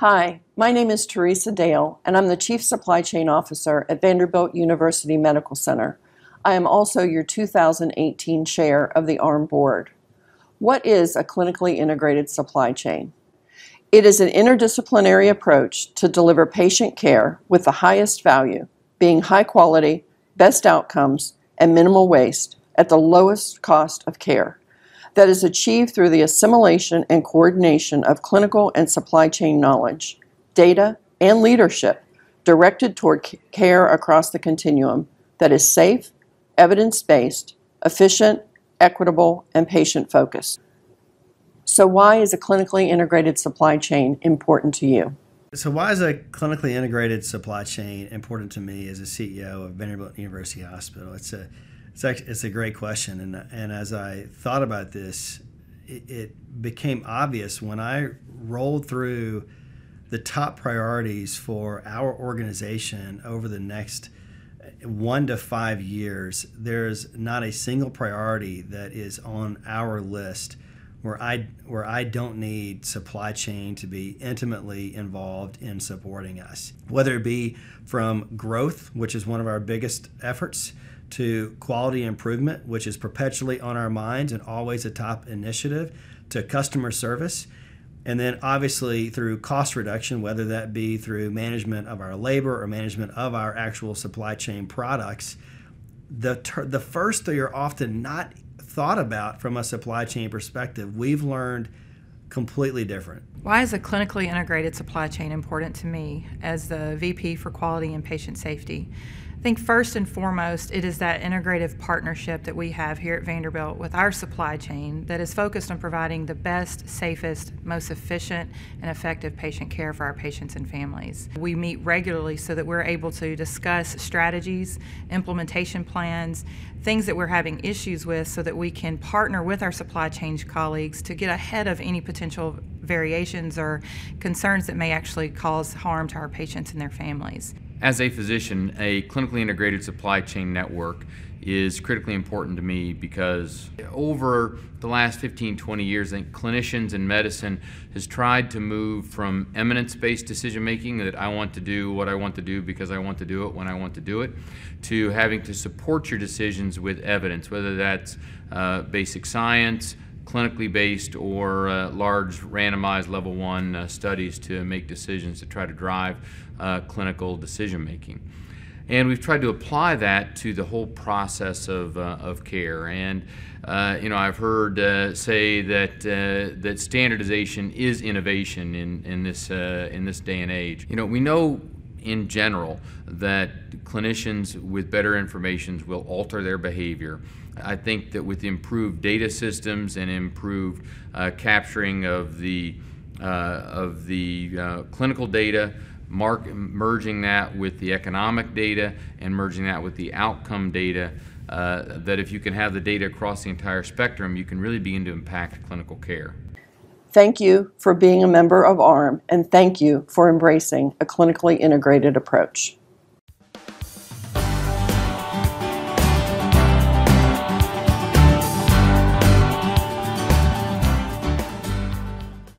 Hi, my name is Teresa Dail, and I'm the Chief Supply Chain Officer at Vanderbilt University Medical Center. I am also your 2018 Chair of the AHRMM Board. What is a clinically integrated supply chain? It is an interdisciplinary approach to deliver patient care with the highest value, being high quality, best outcomes, and minimal waste at the lowest cost of care that is achieved through the assimilation and coordination of clinical and supply chain knowledge, data, and leadership directed toward care across the continuum that is safe, evidence based, efficient, equitable, and patient focused. So, why is a clinically integrated supply chain important to you? So, why is a clinically integrated supply chain important to me as a CEO of Vanderbilt University Hospital? It's a it's actually, it's a great question, and and as I thought about this, it, it became obvious when I rolled through the top priorities for our organization over the next uh, one to five years. There's not a single priority that is on our list where I where I don't need supply chain to be intimately involved in supporting us, whether it be from growth, which is one of our biggest efforts to quality improvement, which is perpetually on our minds and always a top initiative, to customer service, and then obviously through cost reduction, whether that be through management of our labor or management of our actual supply chain products. The, ter- the first three are often not thought about from a supply chain perspective. We've learned completely different. Why is a clinically integrated supply chain important to me as the VP for Quality and Patient Safety? I think first and foremost, it is that integrative partnership that we have here at Vanderbilt with our supply chain that is focused on providing the best, safest, most efficient, and effective patient care for our patients and families. We meet regularly so that we're able to discuss strategies, implementation plans, things that we're having issues with so that we can partner with our supply chain colleagues to get ahead of any potential variations or concerns that may actually cause harm to our patients and their families. As a physician, a clinically integrated supply chain network is critically important to me because over the last 15, 20 years, I think clinicians in medicine has tried to move from eminence-based decision making that I want to do what I want to do because I want to do it when I want to do it, to having to support your decisions with evidence, whether that's uh, basic science, clinically based or uh, large randomized level one uh, studies to make decisions to try to drive uh, clinical decision making. And we've tried to apply that to the whole process of, uh, of care. And uh, you know, I've heard uh, say that that standardization is innovation in, in this in this day and age. You know, we know in general that clinicians with better information will alter their behavior. I think that with improved data systems and improved uh, capturing of the uh, of the uh, clinical data, mark, merging that with the economic data and merging that with the outcome data, uh, that if you can have the data across the entire spectrum, you can really begin to impact clinical care. Thank you for being a member of AHRMM, and thank you for embracing a clinically integrated approach.